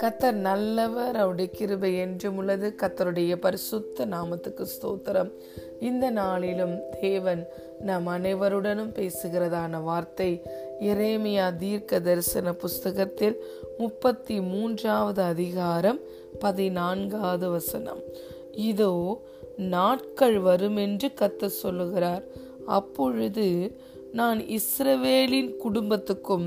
கத்தர் நல்லவர் அவருடைய கிருபை என்றும் உள்ளது. கத்தருடைய பரிசுத்த நாமத்துக்கு ஸ்தோத்திரம். இந்த நாளிலும் தேவன் நம் அனைவருடனும் பேசுகிறதான வார்த்தை இரேமியா தீர்க்க தரிசன புஸ்தகத்தில் முப்பத்தி மூன்றாவது அதிகாரம் பதினான்காவது வசனம். இதோ நாட்கள் வரும் என்று கத்த சொல்லுகிறார். அப்பொழுது நான் இஸ்ரவேலின் குடும்பத்துக்கும்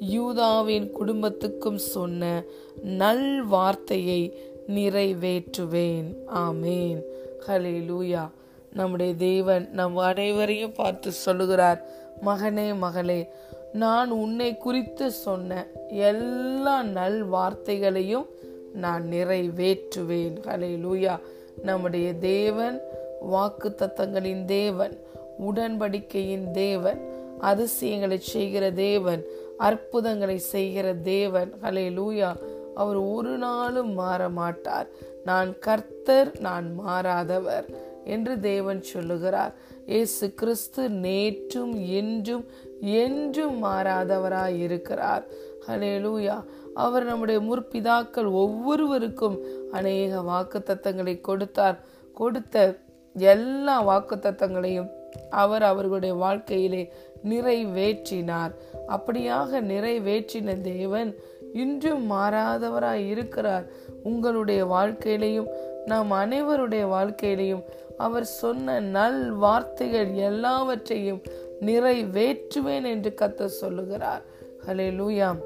யூதாவின் குடும்பத்துக்கும் சொன்ன நல் வார்த்தையை நிறைவேற்றுவேன். ஆமேன். ஹலே லூயா நம்முடைய தேவன் நம் அனைவரையும் பார்த்து சொல்லுகிறார் மகனே மகளே நான் உன்னை குறித்து சொன்ன எல்லா நல் வார்த்தைகளையும் நான் நிறைவேற்றுவேன். ஹலே லூயா நம்முடைய தேவன் வாக்கு தத்தங்களின் தேவன் உடன்படிக்கையின் தேவன் அதிசயங்களை செய்கிற தேவன் அற்புதங்களை செய்கிற தேவன். ஹலே லூயா அவர் ஒரு நாளும் மாற மாட்டார் நான் கர்த்தர் நான் மாறாதவர் என்று தேவன் சொல்லுகிறார். ஏசு கிறிஸ்து நேற்றும் என்றும் என்றும் மாறாதவராய் இருக்கிறார் ஹலே லூயா அவர் நம்முடைய முற்பிதாக்கள் ஒவ்வொருவருக்கும் அநேக வாக்கு தத்தங்களை கொடுத்தார். கொடுத்த எல்லா வாக்கு தத்தங்களையும் அவர் அவர்களுடைய வாழ்க்கையிலே நிறைவேற்றினார். அப்படியாக நிறைவேற்றின தேவன் இன்றும் மாறாதவராய் இருக்கிறார். உங்களுடைய வாழ்க்கையிலையும் நாம் அனைவருடைய வாழ்க்கையிலையும் அவர் சொன்ன நல் வார்த்தைகள் எல்லாவற்றையும் நிறைவேற்றுவேன் என்று கத்த சொல்லுகிறார். ஹலே லூயாம்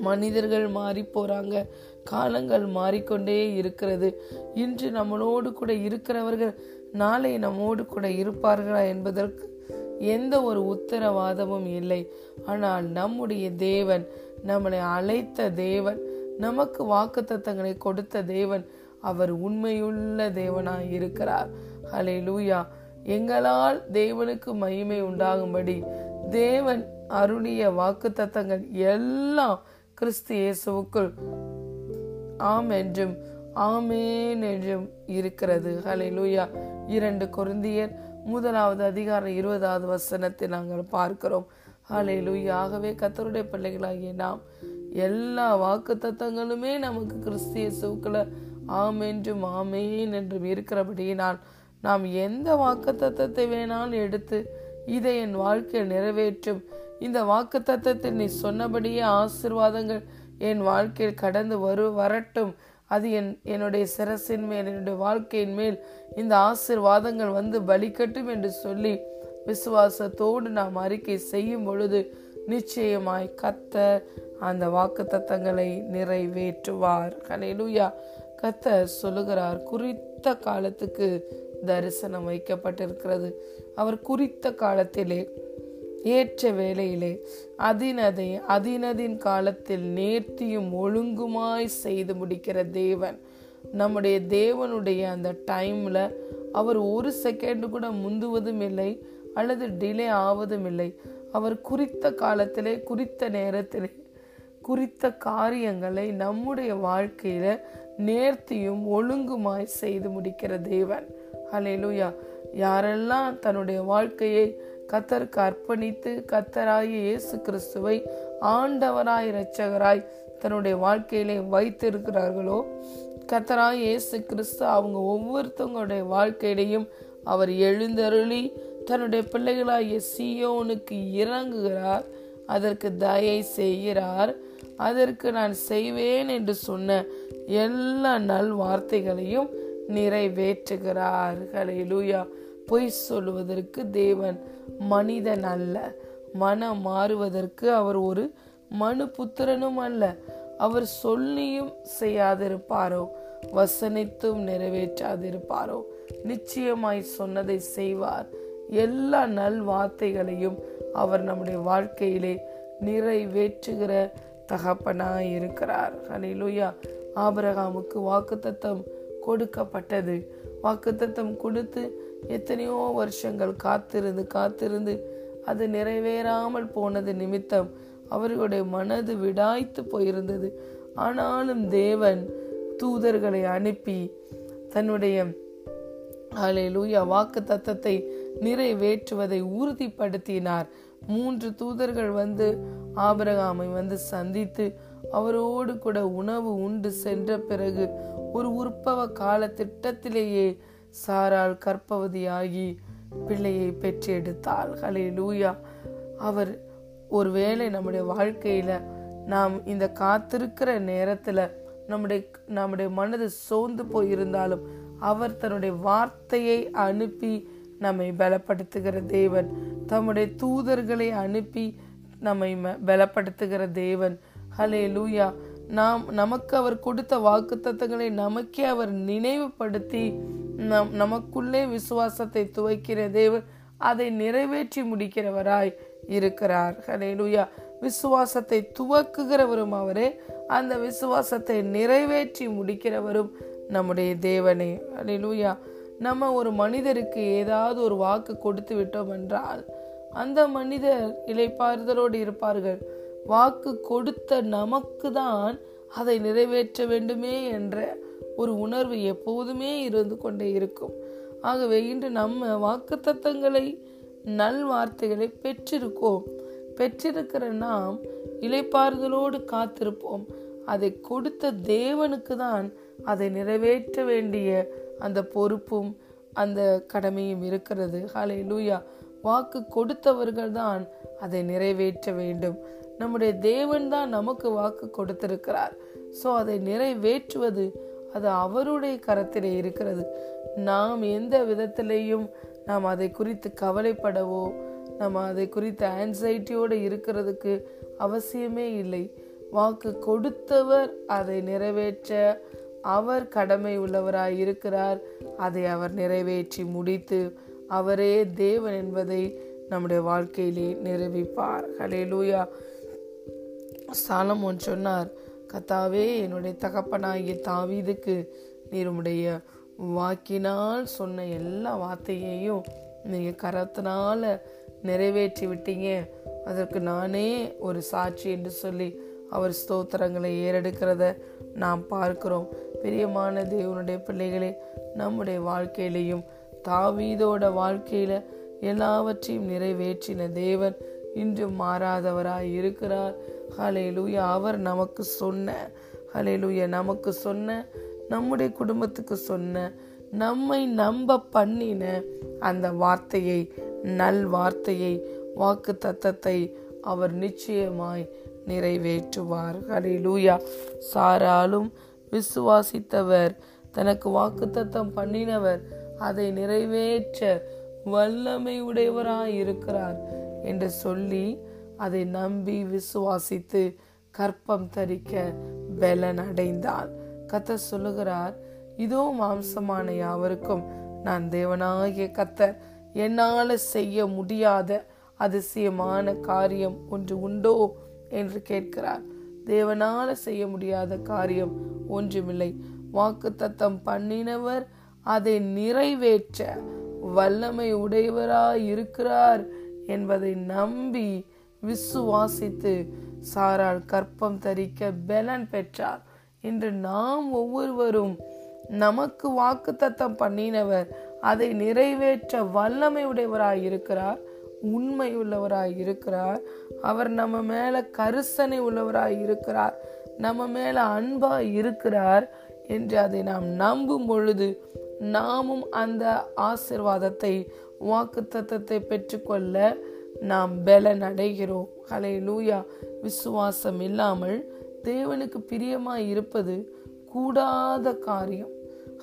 மனிதர்கள் மாறி போறாங்க. காலங்கள் மாறிக்கொண்டே இருக்கிறது. இன்று நம்மளோடு கூட இருக்கிறவர்கள் நாளை நம்மோடு கூட இருப்பார்களா என்பதற்கு எந்த ஒரு உத்தரவாதமும் இல்லை. ஆனால் நம்முடைய தேவன் நம்மளை அழைத்த தேவன் நமக்கு வாக்கு தத்தங்களை கொடுத்த தேவன் அவர் உண்மையுள்ள தேவனாய் இருக்கிறார். ஹலே லூயா எங்களால் தேவனுக்கு மகிமை உண்டாகும்படி தேவன் அருளிய வாக்கு தத்தங்கள் எல்லாம் கிறிஸ்து இயேசுவுக்குள் ஆம் என்றும் ஆமேன் என்றும் இருக்கிறது. ஹலே லூயா இரண்டு குருந்தியர் முதலாவது அதிகாரம் இருபதாவது வசனத்தை நாங்கள் பார்க்கிறோம். ஹலே ஆகவே கத்தருடைய பிள்ளைகளாகிய நாம் எல்லா வாக்கு தத்தங்களுமே நமக்கு கிறிஸ்திய சூக்கள ஆம் என்றும் ஆமேன் என்றும் இருக்கிறபடியினால் நாம் எந்த வாக்கு தத்தத்தை வேணாலும் எடுத்து இதை என் வாழ்க்கையில் நிறைவேற்றும். இந்த வாக்கு தத்தத்தை நீ சொன்னபடியே ஆசிர்வாதங்கள் என் வாழ்க்கையில் கடந்து வரு வரட்டும். அது என் என்னுடைய சிரசின் மேல் என்னுடைய வாழ்க்கையின் மேல் இந்த ஆசிர்வாதங்கள் வந்து பலிக்கட்டும் என்று சொல்லி விசுவாசத்தோடு நாம் அறிக்கை செய்யும் பொழுது நிச்சயமாய் கத்த அந்த வாக்கு தத்தங்களை நிறைவேற்றுவார். கலையிலுயா கத்த சொல்லுகிறார் குறித்த காலத்துக்கு தரிசனம் வைக்கப்பட்டிருக்கிறது. அவர் குறித்த காலத்திலே ஏற்ற வேளையிலே அதினதை அதினதின் காலத்தில் நேர்த்தியும் ஒழுங்குமாய் செய்து முடிக்கிற தேவன். நம்முடைய தேவனுடைய அந்த டைம்ல அவர் ஒரு செகண்ட் கூட முந்துவதும் இல்லை அல்லது டிலே ஆவதும் இல்லை. அவர் குறித்த காலத்திலே குறித்த நேரத்திலே குறித்த காரியங்களை நம்முடைய வாழ்க்கையில நேர்த்தியும் ஒழுங்குமாய் செய்து முடிக்கிற தேவன். ஹலேலுயா யாரெல்லாம் தன்னுடைய வாழ்க்கையை கத்தருக்கு அர்ப்பணித்து கத்தராய இயேசு கிறிஸ்துவை ஆண்டவராய் இரட்சகராய் தன்னுடைய வாழ்க்கையிலே வைத்திருக்கிறார்களோ? கத்தராய் இயேசு கிறிஸ்து அவங்க ஒவ்வொருத்தவங்களுடைய வாழ்க்கையிலையும் அவர் எழுந்தருளி தன்னுடைய பிள்ளைகளாகிய சியோனுக்கு இறங்குகிறார் அதற்கு தயை செய்கிறார் அதற்கு நான் செய்வேன் என்று சொன்ன எல்லா நல் வார்த்தைகளையும் நிறைவேற்றுகிறார். லூயா பொய் சொல்லுவதற்கு தேவன் மனிதன் அல்ல. மனம் மாறுவதற்கு அவர் ஒரு மனு புத்திரனும் அல்ல. அவர் சொல்லியும் செய்யாதிருப்பாரோ? வசனித்தும் நிறைவேற்றாதிருப்பாரோ? நிச்சயமாய் சொன்னதை செய்வார். எல்லா நல் வார்த்தைகளையும் அவர் நம்முடைய வாழ்க்கையிலே நிறைவேற்றுகிற தகப்பனாய் இருக்கிறார் ஹலிலுயா ஆபரகாமுக்கு வாக்குத்தத்தம் கொடுக்கப்பட்டது. வாக்குத்தத்தம் கொடுத்து எத்தனையோ வருஷங்கள் காத்திருந்து காத்திருந்து அது நிறைவேறாமல் போனது நிமித்தம் அவர்களுடைய மனது விடாய்த்து போயிருந்தது. ஆனாலும் தேவன் தூதர்களை அனுப்பி தன்னுடைய அலையிலூயா வாக்கு தத்தத்தை நிறைவேற்றுவதை உறுதிப்படுத்தினார். மூன்று தூதர்கள் வந்து ஆபரகாமை வந்து சந்தித்து அவரோடு கூட உணவு உண்டு சென்ற பிறகு ஒரு உற்பவ கால திட்டத்திலேயே சாரால் கற்பவதியாகி பிள்ளையை பெற்றெடுத்தாள். ஹலே லூயா அவர் ஒருவேளை நம்முடைய வாழ்க்கையில நாம் இந்த காத்திருக்கிற நேரத்துல நம்முடைய நம்முடைய மனது சோர்ந்து போயிருந்தாலும் அவர் தன்னுடைய வார்த்தையை அனுப்பி நம்மை பலப்படுத்துகிற தேவன். தம்முடைய தூதர்களை அனுப்பி நம்மை பலப்படுத்துகிற தேவன். ஹலே லூயா நாம் நமக்கு அவர் கொடுத்த வாக்குத்தத்தங்களை நமக்கே அவர் நினைவுபடுத்தி நம் நமக்குள்ளே விசுவாசத்தை துவைக்கிற தேவன் அதை நிறைவேற்றி முடிக்கிறவராய் இருக்கிறார். ஹலேலுயா விசுவாசத்தை துவக்குகிறவரும் அவரே. அந்த விசுவாசத்தை நிறைவேற்றி முடிக்கிறவரும் நம்முடைய தேவனே. ஹலே நம்ம ஒரு மனிதருக்கு ஏதாவது ஒரு வாக்கு கொடுத்து விட்டோம் என்றால் அந்த மனிதர் இலைப்பாறுதலோடு இருப்பார்கள். வாக்கு கொடுத்த நமக்கு தான் அதை நிறைவேற்ற வேண்டுமே என்ற ஒரு உணர்வு எப்போதுமே இருந்து கொண்டே இருக்கும். ஆகவே இன்று நம்ம வாக்கு தத்தங்களை நல் வார்த்தைகளை பெற்றிருக்கோம். பெற்றிருக்கிற நாம் இலைப்பாறுதலோடு காத்திருப்போம். அதை கொடுத்த தேவனுக்கு தான் அதை நிறைவேற்ற வேண்டிய அந்த பொறுப்பும் அந்த கடமையும் இருக்கிறது. ஹலே லூயா வாக்கு கொடுத்தவர்கள் தான் அதை நிறைவேற்ற வேண்டும். நம்முடைய தேவன் தான் நமக்கு வாக்கு கொடுத்திருக்கிறார். ஸோ அதை நிறைவேற்றுவது அது அவருடைய கரத்திலே இருக்கிறது. நாம் எந்த விதத்திலேயும் நாம் அதை குறித்து கவலைப்படவோ நம்ம அதை குறித்து ஆன்சைட்டியோடு இருக்கிறதுக்கு அவசியமே இல்லை. வாக்கு கொடுத்தவர் அதை நிறைவேற்ற அவர் கடமை உள்ளவராய் இருக்கிறார். அதை அவர் நிறைவேற்றி முடித்து அவரே தேவன் என்பதை நம்முடைய வாழ்க்கையிலே நிரூபிப்பார். ஹலே லூயா சாலமோன் சொன்னார் கத்தாவே என்னுடைய தகப்பனாகிய தாவீதுக்கு நீர் உடைய வாக்கினால் சொன்ன எல்லா வார்த்தையையும் நீங்கள் கரத்தினால நிறைவேற்றி விட்டீங்க அதற்கு நானே ஒரு சாட்சி என்று சொல்லி அவர் ஸ்தோத்திரங்களை ஏறெடுக்கிறத நாம் பார்க்கிறோம். பிரியமான தேவனுடைய பிள்ளைகளே நம்முடைய வாழ்க்கையிலையும் தாவீதோட வாழ்க்கையில எல்லாவற்றையும் நிறைவேற்றின தேவன் இன்றும் மாறாதவராய் இருக்கிறார் ஹலேலூயா அவர் நமக்கு சொன்ன ஹலேலூயா நமக்கு சொன்ன நம்முடைய குடும்பத்துக்கு சொன்ன நம்மை நம்ப பண்ணின அந்த வார்த்தையை நல் வார்த்தையை வாக்கு தத்தத்தை அவர் நிச்சயமாய் நிறைவேற்றுவார். ஹலேலூயா சாராலும் விசுவாசித்தவர் தனக்கு வாக்குத்தத்தம் பண்ணினவர் அதை நிறைவேற்ற வல்லமை உடையவராய் இருக்கிறார் என்று சொல்லி அதை நம்பி விசுவாசித்து கற்பம் தரிக்க பலன் அடைந்தார். கத்த சொல்லுகிறார் இதோ மாம்சமான யாவருக்கும் நான் தேவனாகிய கத்தர். என்னால் செய்ய முடியாத அதிசயமான காரியம் ஒன்று உண்டோ? என்று கேட்கிறார். தேவனால செய்ய முடியாத காரியம் ஒன்றுமில்லை. வாக்கு தத்தம் பண்ணினவர் அதை நிறைவேற்ற வல்லமை உடையவராய் இருக்கிறார் என்பதை நம்பி விசுவாசித்து சாரால் கற்பம் தரிக்க பலன் பெற்றார். இன்று நாம் ஒவ்வொருவரும் நமக்கு வாக்கு தத்தம் பண்ணினவர் அதை நிறைவேற்ற வல்லமை உடையவராய் இருக்கிறார் உண்மை உள்ளவராய் இருக்கிறார். அவர் நம்ம மேல கரிசனை உள்ளவராய் இருக்கிறார் நம்ம மேல அன்பா இருக்கிறார் என்று அதை நாம் நம்பும் பொழுது நாமும் அந்த ஆசிர்வாதத்தை வாக்கு தத்தத்தை பெற்றுக்கொள்ள நாம் பலன் அடைகிறோம் ஹலை லூயா விசுவாசம் இல்லாமல் தேவனுக்கு பிரியமாய் இருப்பது கூடாத காரியம்.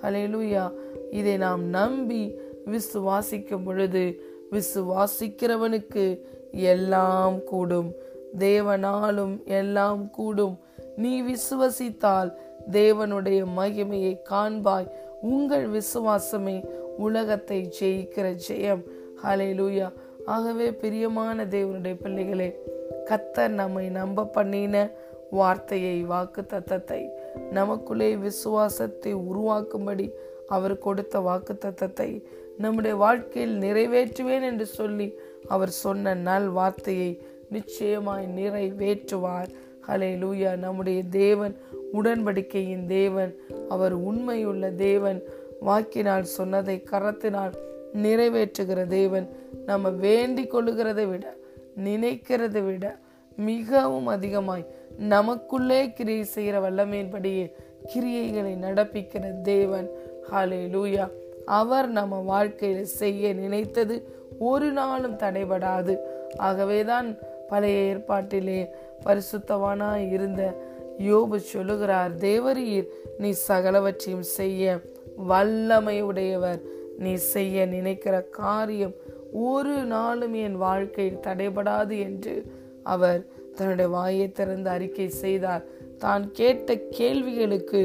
ஹலே லூயா இதை நாம் நம்பி விசுவாசிக்கும் பொழுது விசுவாசிக்கிறவனுக்கு எல்லாம் கூடும். தேவனாலும் எல்லாம் கூடும். நீ விசுவசித்தால் தேவனுடைய மகிமையை காண்பாய். உங்கள் விசுவாசமே உலகத்தை ஜெயிக்கிற ஜெயம். ஹலே லூயா ஆகவே பிரியமான தேவனுடைய பிள்ளைகளே கத்தர் நம்மை நம்ப பண்ணின வார்த்தையை வாக்கு தத்தத்தை நமக்குள்ளே விசுவாசத்தை உருவாக்கும்படி அவர் கொடுத்த வாக்கு தத்தத்தை நம்முடைய வாழ்க்கையில் நிறைவேற்றுவேன் என்று சொல்லி அவர் சொன்ன நல் வார்த்தையை நிச்சயமாய் நிறைவேற்றுவார். ஹலே லூயா நம்முடைய தேவன் உடன்படிக்கையின் தேவன் அவர் உண்மையுள்ள தேவன். வாக்கினால் சொன்னதை கரத்தினால் நிறைவேற்றுகிற தேவன் நம்ம வேண்டிக் கொள்ளுகிறதை விட நினைக்கிறதை விட மிகவும் அதிகமாய் நமக்குள்ளே கிரியை செய்கிற வல்லமையின்படியே கிரியைகளை நடப்பிக்கிற தேவன். ஹலே லூயா அவர் நம்ம வாழ்க்கையில செய்ய நினைத்தது ஒரு நாளும் தடைபடாது. ஆகவேதான் பழைய ஏற்பாட்டிலே பரிசுத்தவானாய் இருந்த யோபு சொல்லுகிறார் தேவரீர் நீ சகலவற்றையும் செய்ய வல்லமை உடையவர் நீ செய்ய நினைக்கிற காரியம் ஒரு நாளும் என் வாழ்க்கையில் தடைபடாது என்று அவர் தன்னுடைய வாயை திறந்து அறிக்கை செய்தார். தான் கேட்ட கேள்விகளுக்கு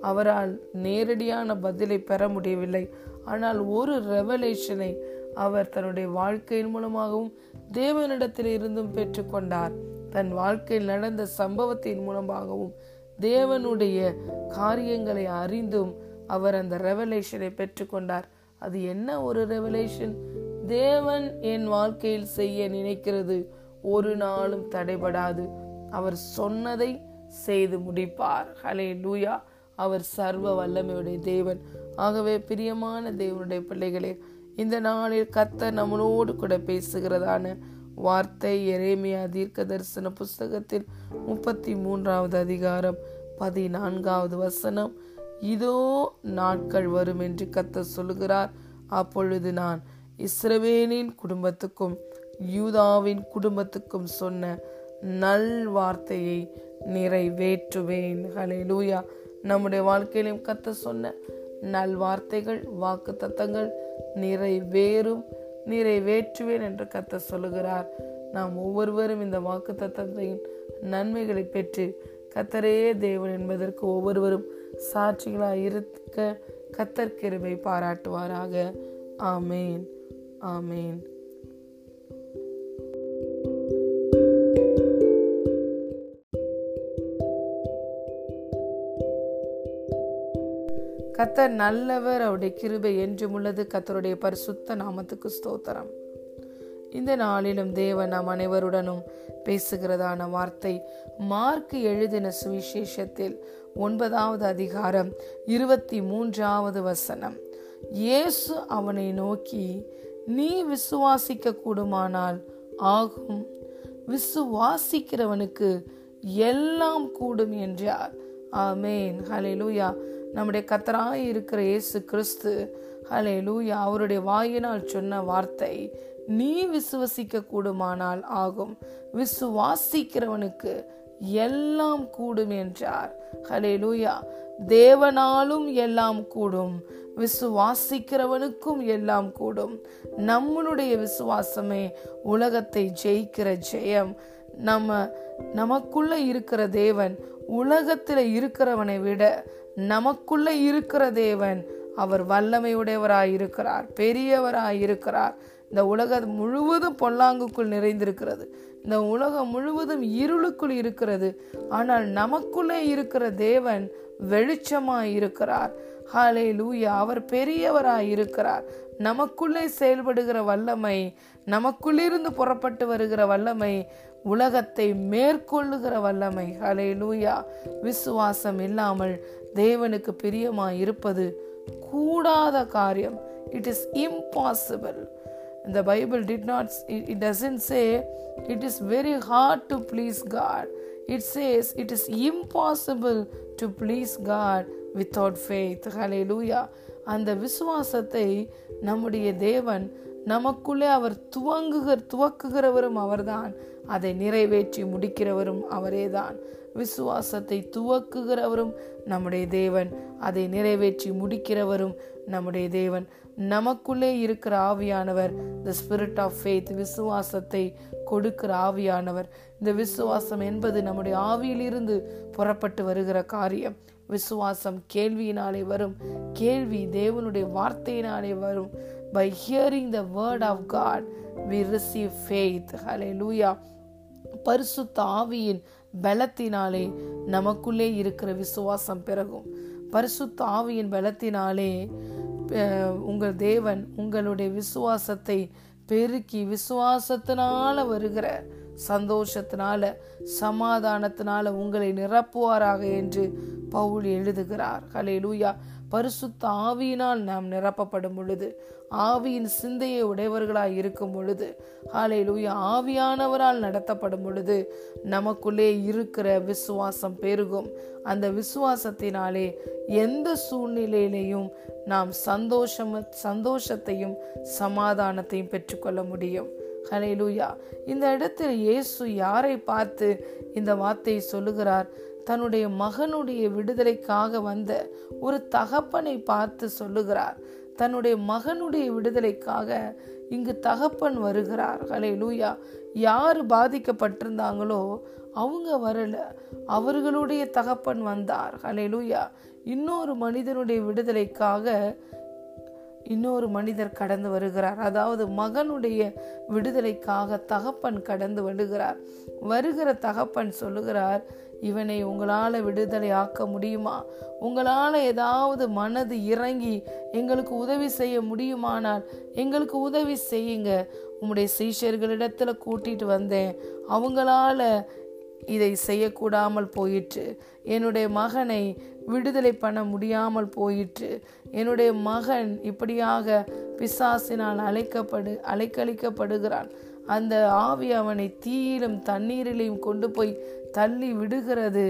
அவரால் நேரடியான பதிலை பெற முடியவில்லை. ஆனால் ஒரு ரெவலேஷனை அவர் தன்னுடைய வாழ்க்கையின் மூலமாகவும் தேவனிடத்தில் இருந்தும் பெற்றுக்கொண்டார் தன் வாழ்க்கையில் நடந்த சம்பவத்தின் மூலமாகவும் தேவனுடைய காரியங்களை அறிந்தும் அவர் அந்த ரெவலேஷனை பெற்றுக்கொண்டார் அது என்ன ஒரு ரெவலேஷன் தேவன் என் வாழ்க்கையில் செய்ய நினைக்கிறது. ஒரு நாளும் தடைபடாது. அவர் சொன்னதை செய்து முடிப்பார். ஹலே லூயா அவர் சர்வ வல்லமையுடைய தேவன். ஆகவே பிரியமான தேவனுடைய பிள்ளைகளே இந்த நாளில் கத்த நம்மளோடு கூட பேசுகிறதான வார்த்தை எரேமியா தீர்க்க தரிசன புஸ்தகத்தில் முப்பத்தி மூன்றாவது அதிகாரம் பதினான்காவது வசனம். இதோ நாட்கள் வரும் என்று கத்த சொல்லுகிறார். அப்பொழுது நான் இஸ்ரவேலின் குடும்பத்துக்கும் யூதாவின் குடும்பத்துக்கும் சொன்ன நல் வார்த்தையை நிறைவேற்றுவேன். ஹலே லூயா நம்முடைய வாழ்க்கையிலும் கத்த சொன்ன நல் வார்த்தைகள் வாக்கு தத்தங்கள் நிறைவேறும் நிறைவேற்றுவேன் என்று கத்த சொல்லுகிறார். நாம் ஒவ்வொருவரும் இந்த வாக்கு தத்தத்தையும் நன்மைகளை பெற்று கத்தரே தேவன் என்பதற்கு ஒவ்வொருவரும் சாட்சிகளாய் இருக்க கத்தர் கிருபை பாராட்டுவாராக. ஆமேன். ஆமேன். கத்தர் நல்லவர் அவருடைய கிருபை என்றும் உள்ளது. கத்தருடைய பரிசுத்த நாமத்துக்கு ஸ்தோத்திரம். இந்த நாளிலும் தேவன் நம் அனைவருடனும் பேசுகிறதான வார்த்தை மார்க் எழுதின சுவிசேஷத்தில் ஒன்பதாவது அதிகாரம் இருபத்தி மூன்றாவது வசனம். இயேசு அவனை நோக்கி நீ விசுவாசிக்க கூடுமானால் ஆகும். விசுவாசிக்கிறவனுக்கு எல்லாம் கூடும் என்றார். ஆமேன். ஹலே லூயா நம்முடைய கத்தராய் இருக்கிற இயேசு கிறிஸ்து ஹலே லூயா அவருடைய வாயினால் சொன்ன வார்த்தை நீ விசுவசிக்க கூடுமானால் ஆகும். விசுவாசிக்கிறவனுக்கு எல்லாம் கூடும் என்றார். ஹலே லூயா தேவனாலும் எல்லாம் கூடும். விசுவாசிக்கிறவனுக்கும் எல்லாம் கூடும். நம்மளுடைய விசுவாசமே உலகத்தை ஜெயிக்கிற ஜெயம். நம்ம நமக்குள்ள இருக்கிற தேவன் உலகத்துல இருக்கிறவனை விட நமக்குள்ள இருக்கிற தேவன் அவர் வல்லமையுடையவராய் இருக்கிறார் பெரியவராய் இருக்கிறார் இந்த உலகம் முழுவதும் பொல்லாங்குக்குள் நிறைந்திருக்கிறது. இந்த உலகம் முழுவதும் இருளுக்குள் இருக்கிறது. ஆனால் நமக்குள்ளே இருக்கிற தேவன் வெளிச்சமாய் இருக்கிறார். ஹாலே லூயா அவர் பெரியவராய் இருக்கிறார். நமக்குள்ளே செயல்படுகிற வல்லமை நமக்குள்ளிருந்து புறப்பட்டு வருகிற வல்லமை உலகத்தை மேற்கொள்ளுகிற வல்லமை. ஹலே லூயா விசுவாசம் இல்லாமல் தேவனுக்கு பிரியமாய் இருப்பது கூடாத காரியம். It is impossible the bible did not it doesn't say it is very hard to please god. It says it is impossible to please god without faith hallelujah. அந்த விசுவாசத்தை நம்முடைய தேவன் நமக்குள்ளே அவர் துவங்குகிற துவக்குகிறவரும் அவர்தான். அதை நிறைவேற்றி முடிக்கிறவரும் அவரேதான். விசுவாசத்தை துவக்குகிறவரும் நம்முடைய தேவன். அதை நிறைவேற்றி முடிக்கிறவரும் நம்முடைய தேவன். நமக்குள்ளே இருக்கிற ஆவியானவர் த ஸ்பிரிட் ஆஃப் ஃபேத் விசுவாசத்தை கொடுக்கிற ஆவியானவர். இந்த விசுவாசம் என்பது நம்முடைய ஆவியிலிருந்து புறப்பட்டு வருகிற காரியம். விசுவாசம் கேள்வியினாலே வரும். கேள்வி தேவனுடைய வார்த்தையினாலே வரும். By hearing the word of God we receive faith hallelujah பரிசுத்த ஆவியின் பலத்தினாலே நமக்குள்ளே இருக்கிற விசுவாசம் பிறகும். பரிசுத்த ஆவியின் பலத்தினாலே உங்கள் தேவன் உங்களுடைய விசுவாசத்தை பெருக்கி விசுவாசத்தினால வருகிற சந்தோஷத்தினால சமாதானத்தினால உங்களை நிரப்புவாராக என்று பவுல் எழுதுகிறார். ஹலே லூயா பரிசுத்த ஆவியினால் நாம் நிரப்பப்படும் பொழுது ஆவியின் சிந்தையை உடையவர்களாய் இருக்கும் பொழுது ஹalleluya ஆவியானவரால் நடத்தப்படும் பொழுது நமக்குள்ளே இருக்கிற விசுவாசம் பெருகும். அந்த விசுவாசத்தினாலே எந்த சூழ்நிலையிலையும் நாம் சந்தோஷம் சந்தோஷத்தையும் சமாதானத்தையும் பெற்றுக்கொள்ள முடியும். ஹalleluya. இந்த இடத்தில் இயேசு யாரை பார்த்து இந்த வார்த்தையை சொல்லுகிறார்? தன்னுடைய மகனுடைய விடுதலைக்காக வந்த ஒரு தகப்பனை பார்த்து சொல்லுகிறார். தன்னுடைய மகனுடைய விடுதலைக்காக இங்கு தகப்பன் வருகிறார். ஹலே லூயா யார் பாதிக்கப்பட்டிருந்தாங்களோ அவங்க வரல. அவர்களுடைய தகப்பன் வந்தார். ஹலே லூயா இன்னொரு மனிதனுடைய விடுதலைக்காக இன்னொரு மனிதர் கடந்து வருகிறார். அதாவது மகனுடைய விடுதலைக்காக தகப்பன் கடந்து வருகிறார். வருகிற தகப்பன் சொல்லுகிறார் இவனை உங்களால் விடுதலை ஆக்க முடியுமா? உங்களால் ஏதாவது மனது இறங்கி எங்களுக்கு உதவி செய்ய முடியுமானால் எங்களுக்கு உதவி செய்யுங்க. உம்முடைய சீஷர்களிடத்துல கூட்டிட்டு வந்தேன். அவங்களால இதை செய்யக்கூடாமல் போயிற்று. என்னுடைய மகனை விடுதலை பண்ண முடியாமல் போயிற்று. என்னுடைய மகன் இப்படியாக பிசாசினால் அழைக்கப்படு அலைக்கழிக்கப்படுகிறான். அந்த ஆவி அவனை தீயிலும் தண்ணீரிலையும் கொண்டு போய் தள்ளி விடுகிறது.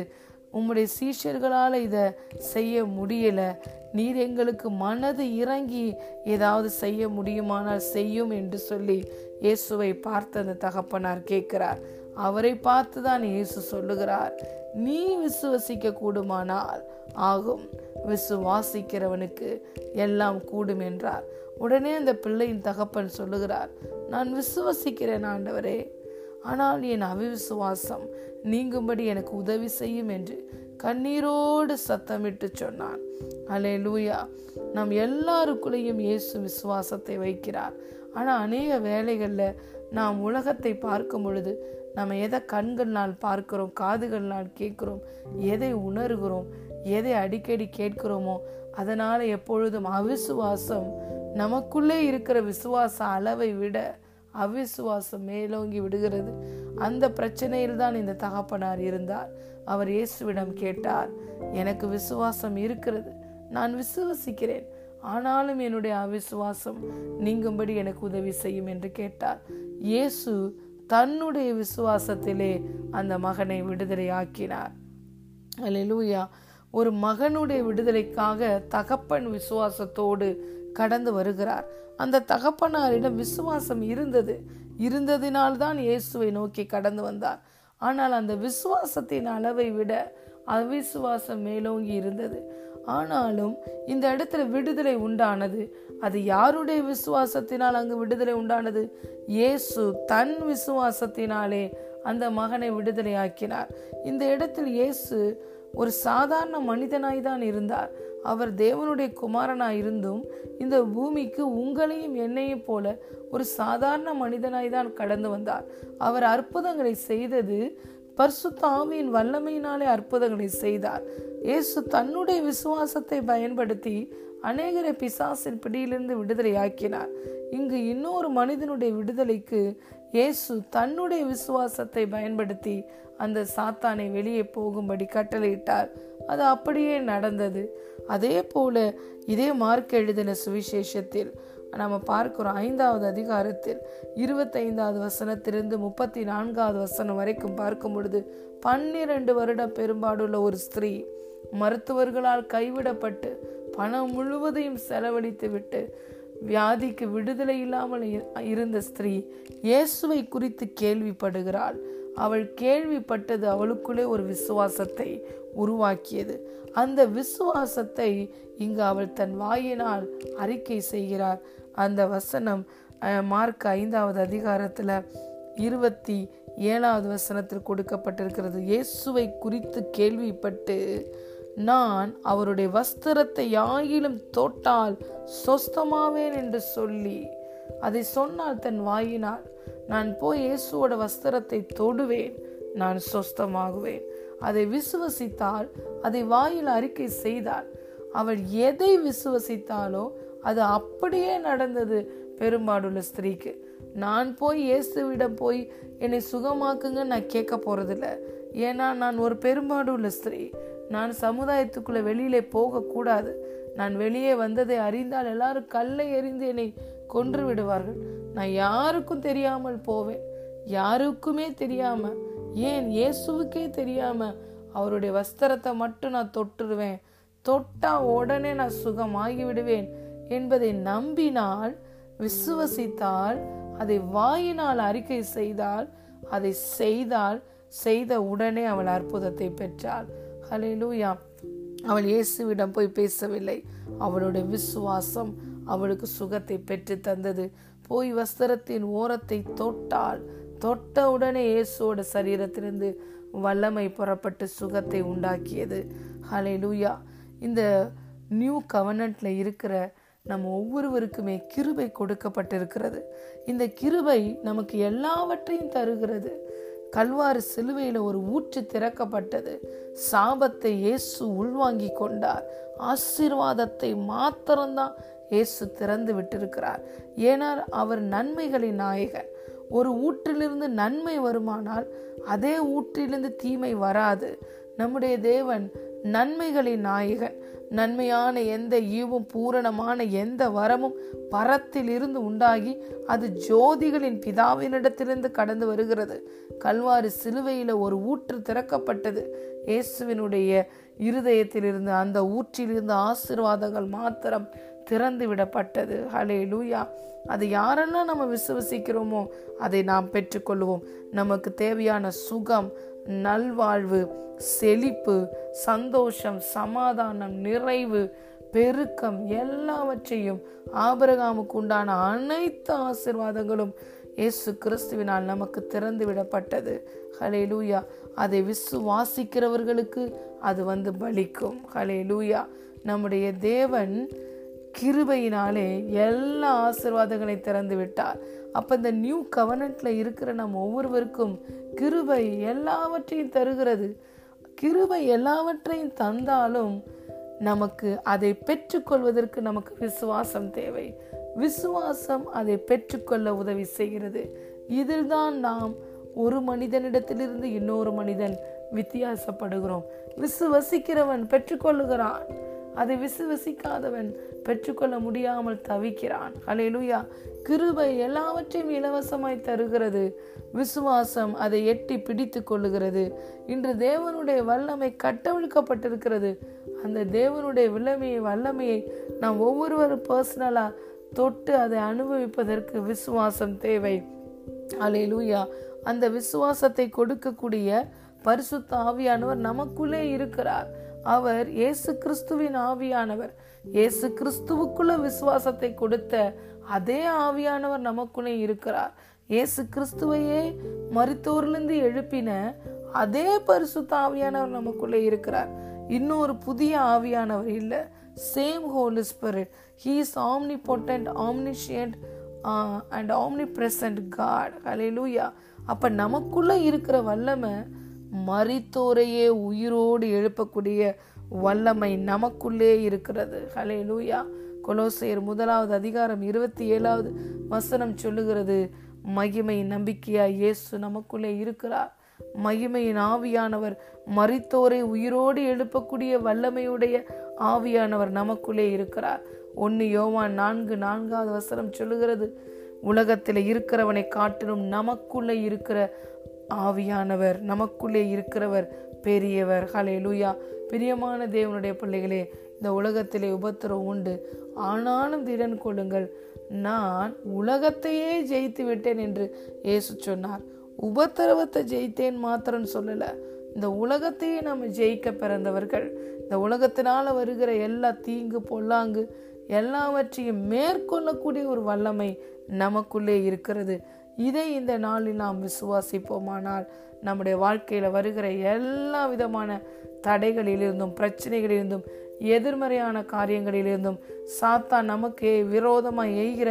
உம்முடைய சீஷர்களால் இதை செய்ய முடியலை. நீர் எங்களுக்கு மனது இறங்கி ஏதாவது செய்ய முடியுமானால் செய்யும் என்று சொல்லி இயேசுவை பார்த்து அந்த தகப்பனார் கேட்கிறார். அவரை பார்த்து தான் இயேசு சொல்லுகிறார். நீ விசுவசிக்க கூடுமானால் ஆகும். விசுவாசிக்கிறவனுக்கு எல்லாம் கூடும் என்றார். உடனே அந்த பிள்ளையின் தகப்பன் சொல்லுகிறார் நான் விசுவசிக்கிறேன் ஆண்டவரே. ஆனால் என் அவிவிசுவாசம் நீங்கும்படி எனக்கு உதவி செய்யும் என்று கண்ணீரோடு சத்தமிட்டு சொன்னான். அலே லூயா நம் எல்லாருக்குள்ளேயும் இயேசு விசுவாசத்தை வைக்கிறார். ஆனால் அநேக வேலைகளில் நாம் உலகத்தை பார்க்கும் பொழுது நம்ம எதை கண்கள்னால் பார்க்கிறோம் காதுகள்னால் கேட்குறோம் எதை உணர்கிறோம் எதை அடிக்கடி கேட்கிறோமோ அதனால் எப்பொழுதும் அவிசுவாசம் நமக்குள்ளே இருக்கிற விசுவாச அளவை விட அவிசுவாசம் மேலோங்கி விடுகிறது. அந்த பிரச்சனையில் தான் இந்த தகப்பனார் இருந்தார். அவர் இயேசுவிடம் கேட்டார் எனக்கு விசுவாசம் இருக்கிறது. நான் விசுவசிக்கிறேன். ஆனாலும் என்னுடைய அவிசுவாசம் நீங்கும்படி எனக்கு உதவி செய்யும் என்று கேட்டார். இயேசு தன்னுடைய விசுவாசத்திலே அந்த மகனை விடுதலை ஆக்கினார் ஒரு மகனுடைய விடுதலைக்காக தகப்பன் விசுவாசத்தோடு கடந்து வருகிறார். அந்த தகப்பனாரிடம் விசுவாசம் இருந்தது. இருந்ததினால்தான் இயேசுவை நோக்கி கடந்து வந்தார். ஆனால் அந்த விசுவாசத்தின் அளவை விட அவிசுவாசம் மேலோங்கி இருந்தது. ஆனாலும் இந்த இடத்துல விடுதலை உண்டானது. அது யாருடைய விசுவாசத்தினால் அங்கு விடுதலை உண்டானது? இயேசு தன் விசுவாசத்தினாலே அந்த மகனை விடுதலை ஆக்கினார் இந்த இடத்தில் இயேசு ஒரு சாதாரண மனிதனாய் தான் இருந்தார். அவர் தேவனுடைய குமாரனாய் இருந்தும் இந்த பூமிக்கு உங்களையும் என்னையும் போல ஒரு சாதாரண மனிதனாய் தான் கடந்து வந்தார். அவர் அற்புதங்களை செய்தது பர்சு ஆவியின் வல்லமையினாலே அற்புதங்களை செய்தார். இயேசு தன்னுடைய விசுவாசத்தை பயன்படுத்தி அநேகரை பிசாசின் பிடியிலிருந்து விடுதலையாக்கினார். இங்கு இன்னொரு மனிதனுடைய விடுதலைக்கு இயேசு தன்னுடைய விசுவாசத்தை பயன்படுத்தி அந்த சாத்தானை வெளியே போகும்படி கட்டளையிட்டார். அது அப்படியே நடந்தது. அதே போல இதே மார்க் எழுதின சுவிசேஷத்தில் நம்ம பார்க்கிறோம் ஐந்தாவது அதிகாரத்தில் இருபத்தைந்தாவது வசனத்திலிருந்து முப்பத்தி நான்காவது வசனம் வரைக்கும் பார்க்கும் பொழுது பன்னிரண்டு வருடம் பெரும்பாடுள்ள ஒரு ஸ்திரீ மருத்துவர்களால் கைவிடப்பட்டு பணம் முழுவதையும் செலவழித்து விட்டு வியாதிக்கு விடுதலை இல்லாமல் இருந்த ஸ்திரீ இயேசுவை குறித்து கேள்விப்படுகிறாள். அவள் கேள்விப்பட்டது அவளுக்குள்ளே ஒரு விசுவாசத்தை உருவாக்கியது. அந்த விசுவாசத்தை இங்கு அவள் தன் வாயினால் அறிக்கை செய்கிறார். அந்த வசனம் மார்க் ஐந்தாவது அதிகாரத்தில் இருபத்தி ஏழாவது வசனத்தில் கொடுக்கப்பட்டிருக்கிறது. இயேசுவை குறித்து கேள்விப்பட்டு நான் அவருடைய வஸ்திரத்தை யாயிலும் தோட்டால் சொஸ்தமாவேன் என்று சொல்லி அதை சொன்னால் தன் வாயினால் நான் போய் இயேசுவோட வஸ்திரத்தை தொடுவேன் நான் சொஸ்தமாகுவேன். அதை விசுவசித்தால் அதை வாயில் அறிக்கை செய்தால் அவள் எதை விசுவசித்தாலோ அது அப்படியே நடந்தது பெரும்பாடுள்ள ஸ்திரீக்கு. நான் போய் இயேசுவிடம் போய் என்னை சுகமாக்குங்க நான் கேட்க போறதில்ல. ஏன்னா நான் ஒரு பெரும்பாடுள்ள ஸ்திரீ. நான் சமுதாயத்துக்குள்ள வெளியிலே போகக்கூடாது. நான் வெளியே வந்ததை அறிந்தால் எல்லாரும் கல்லை எறிந்து என்னை கொன்று விடுவார்கள். நான் யாருக்கும் தெரியாமல் போவேன். யாருக்குமே தெரியாம ஏன் இயேசுவுக்கே தெரியாம அவருடைய வஸ்திரத்தை மட்டும் நான் தொட்டுருவேன்? தொட்டா உடனே நான் சுகமாகி விடுவேன் என்பதை நம்பினால் விசுவசித்தால் அதை வாயினால் அறிக்கை செய்தால் அதை செய்தால் செய்த உடனே அவள் அற்புதத்தை பெற்றாள். ஹalleluya. அவள் இயேசுவிடம் போய் பேசவில்லை. அவளுடைய விசுவாசம் அவளுக்கு சுகத்தை பெற்று தந்தது. போய் வஸ்திரத்தின் ஓரத்தை தொட்டால் தொட்ட உடனே இயேசுவோட சரீரத்திலிருந்து வல்லமை புறப்பட்டு சுகத்தை உண்டாக்கியது. ஹalleluya இந்த நியூ கவர்னண்ட்ல இருக்கிற நம்ம ஒவ்வொருவருக்குமே கிருபை கொடுக்கப்பட்டிருக்கிறது. இந்த கிருபை நமக்கு எல்லாவற்றையும் தருகிறது. கல்வாறு சிலுவையில் ஒரு ஊற்று திறக்கப்பட்டது. சாபத்தை இயேசு உள்வாங்கி கொண்டார். ஆசீர்வாதத்தை மாத்திரம்தான் இயேசு திறந்து விட்டிருக்கிறார். ஏனால் அவர் நன்மைகளின் நாயகன் ஒரு ஊற்றிலிருந்து நன்மை வருமானால் அதே ஊற்றிலிருந்து தீமை வராது. நம்முடைய தேவன் நன்மைகளின் நாயகன். நன்மையான எந்த ஈவும் பூரணமான எந்த வரமும் பரத்தில் இருந்து உண்டாகி அது ஜோதிகளின் பிதாவினிடத்திலிருந்து கடந்து வருகிறது. கல்வாரி சிலுவையில் ஒரு ஊற்று திறக்கப்பட்டது. இயேசுவினுடைய இருதயத்திலிருந்து அந்த ஊற்றிலிருந்து ஆசிர்வாதங்கள் மாத்திரம் திறந்து விடப்பட்டது. ஹலே லூயா அது யாரெல்லாம் நம்ம விசுவசிக்கிறோமோ அதை நாம் பெற்றுக்கொள்வோம். நமக்கு தேவையான சுகம் நல்வாழ்வு செழிப்பு சந்தோஷம் சமாதானம் நிறைவு பெருக்கம் எல்லாவற்றையும் ஆபரகாமுக்கு உண்டான அனைத்து ஆசிர்வாதங்களும் இயேசு கிறிஸ்துவினால் நமக்கு திறந்து விடப்பட்டது. ஹலே லூயா அதை விசுவாசிக்கிறவர்களுக்கு அது வந்து பலிக்கும். ஹலே லூயா நம்முடைய தேவன் கிருபையினாலே எல்லா ஆசிர்வாதங்களை திறந்து விட்டார். அப்போ இந்த நியூ கவர்னன்ட்ல இருக்கிற நம்ம ஒவ்வொருவருக்கும் கிருபை எல்லாவற்றையும் தருகிறது. கிருபை எல்லாவற்றையும் தந்தாலும் நமக்கு அதை பெற்றுக்கொள்வதற்கு நமக்கு விசுவாசம் தேவை. விசுவாசம் அதை பெற்றுக்கொள்ள உதவி செய்கிறது. இதில்தான் நாம் ஒரு மனிதனிடத்திலிருந்து இன்னொரு மனிதன் வித்தியாசப்படுகிறோம். விசுவசிக்கிறவன் பெற்றுக்கொள்ளுகிறான். அதை விசுவசிக்காதவன் பெற்றுக்கொள்ள முடியாமல் தவிக்கிறான். அலையலுயா கிருபை எல்லாவற்றையும் இலவசமாய் தருகிறது. விசுவாசம் அதை எட்டி பிடித்து கொள்ளுகிறது. இன்று தேவனுடைய வல்லமை கட்டவிழ்க்கப்பட்டிருக்கிறது. அந்த தேவனுடைய வில்லமையை வல்லமையை நாம் ஒவ்வொருவரும் பர்சனலா தொட்டு அதை அனுபவிப்பதற்கு விசுவாசம் தேவை. அலையிலுயா அந்த விசுவாசத்தை கொடுக்கக்கூடிய பரிசுத்த ஆவியானவர் நமக்குள்ளே இருக்கிறார். அவர் இயேசு கிறிஸ்துவின் ஆவியானவர். இயேசு கிறிஸ்துவுக்குள்ள விசுவாசத்தை கொடுத்த அதே ஆவியானவர் நமக்குள்ளே இருக்கிறார். இயேசு கிறிஸ்துவையே மருத்துவர்லேருந்து எழுப்பின அதே பரிசுத்த ஆவியானவர் நமக்குள்ளே இருக்கிறார். இன்னொரு புதிய ஆவியானவர் இல்லை. Same Holy Spirit he is omnipotent omniscient and omnipresent God hallelujah அப்போ நமக்குள்ளே இருக்கிற வல்லமை மறித்தோரையே உயிரோடு எழுப்பக்கூடிய வல்லமை நமக்குள்ளே இருக்கிறது. ஹலே லூயா கொலோசையர் முதலாவது அதிகாரம் இருபத்தி ஏழாவது வசனம் சொல்லுகிறது மகிமையின் நம்பிக்கையா இயேசு நமக்குள்ளே இருக்கிறார். மகிமையின் ஆவியானவர் மறித்தோரை உயிரோடு எழுப்பக்கூடிய வல்லமையுடைய ஆவியானவர் நமக்குள்ளே இருக்கிறார். ஒன்னு யோவான் நான்கு நான்காவது வசனம் சொல்லுகிறது உலகத்தில் இருக்கிறவனை காட்டிலும் நமக்குள்ளே இருக்கிற ஆவியானவர் நமக்குள்ளே இருக்கிறவர் பெரியவர். ஹலே லூயா பிரியமான தேவனுடைய பிள்ளைகளே இந்த உலகத்திலே உபத்திரம் உண்டு. ஆனாலும் திடன் கொள்ளுங்கள். நான் உலகத்தையே ஜெயித்து விட்டேன் என்று இயேசு சொன்னார். உபத்திரவத்தை ஜெயித்தேன் மாத்திரம் சொல்லல. இந்த உலகத்தையே நம்ம ஜெயிக்க பிறந்தவர்கள் இந்த உலகத்தினால வருகிற எல்லா தீங்கு பொல்லாங்கு எல்லாவற்றையும் மேற்கொள்ளக்கூடிய ஒரு வல்லமை நமக்குள்ளே இருக்கிறது. இதை இந்த நாளில் நாம் விசுவாசிப்போமானால் நம்முடைய வாழ்க்கையில வருகிற எல்லா விதமான தடைகளிலிருந்தும் பிரச்சனைகளிலிருந்தும் எதிர்மறையான காரியங்களிலிருந்தும் சாத்தா நமக்கு விரோதமாக எய்கிற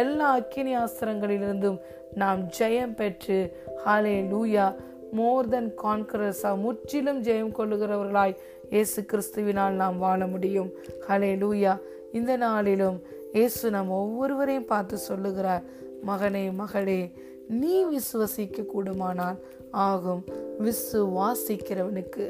எல்லா அக்கினி ஆஸ்திரங்களிலிருந்தும் நாம் ஜெயம் பெற்று ஹாலே லூயா மோர் தென் கான்கரஸா முற்றிலும் ஜெயம் கொள்ளுகிறவர்களாய் இயேசு கிறிஸ்துவினால் நாம் வாழ முடியும். ஹலே லூயா இந்த நாளிலும் இயேசு நம் ஒவ்வொருவரையும் பார்த்து சொல்லுகிறார். மகனே மகளே நீ விசுவசிக்க கூடுமானால் ஆகும் விசுவாசிக்கிறவனுக்கு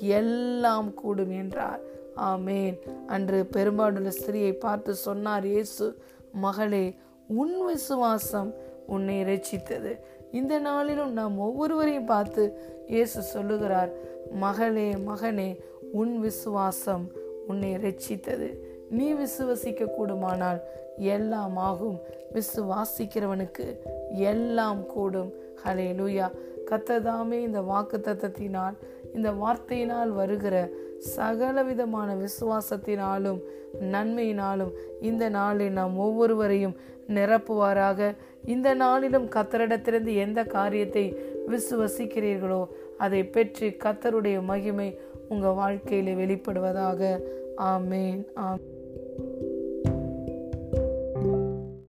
எல்லாம் கூடும் என்றார். ஆமேன். அன்று பெரும்பாடுள்ள ஸ்திரியை பார்த்து சொன்னார் இயேசு மகளே உன் விசுவாசம் உன்னை ரட்சித்தது இந்த நாளிலும் நாம் ஒவ்வொருவரையும் பார்த்து இயேசு சொல்லுகிறார் மகளே மகனே உன் விசுவாசம் உன்னை ரட்சித்தது நீ விசுவசிக்க கூடுமானால் எல்லாம் ஆகும் விசுவாசிக்கிறவனுக்கு எல்லாம் கூடும். ஹலே லூயா கத்ததாமே இந்த வாக்கு தத்தத்தினால் இந்த வார்த்தையினால் வருகிற சகல விதமான விசுவாசத்தினாலும் நன்மையினாலும் இந்த நாளில் நாம் ஒவ்வொருவரையும் நிரப்புவாராக. இந்த நாளிலும் கத்தரிடத்திலிருந்து எந்த காரியத்தை விசுவசிக்கிறீர்களோ அதை பெற்று கத்தருடைய மகிமை உங்கள் வாழ்க்கையில் வெளிப்படுவதாக. ஆமேன் ஆம்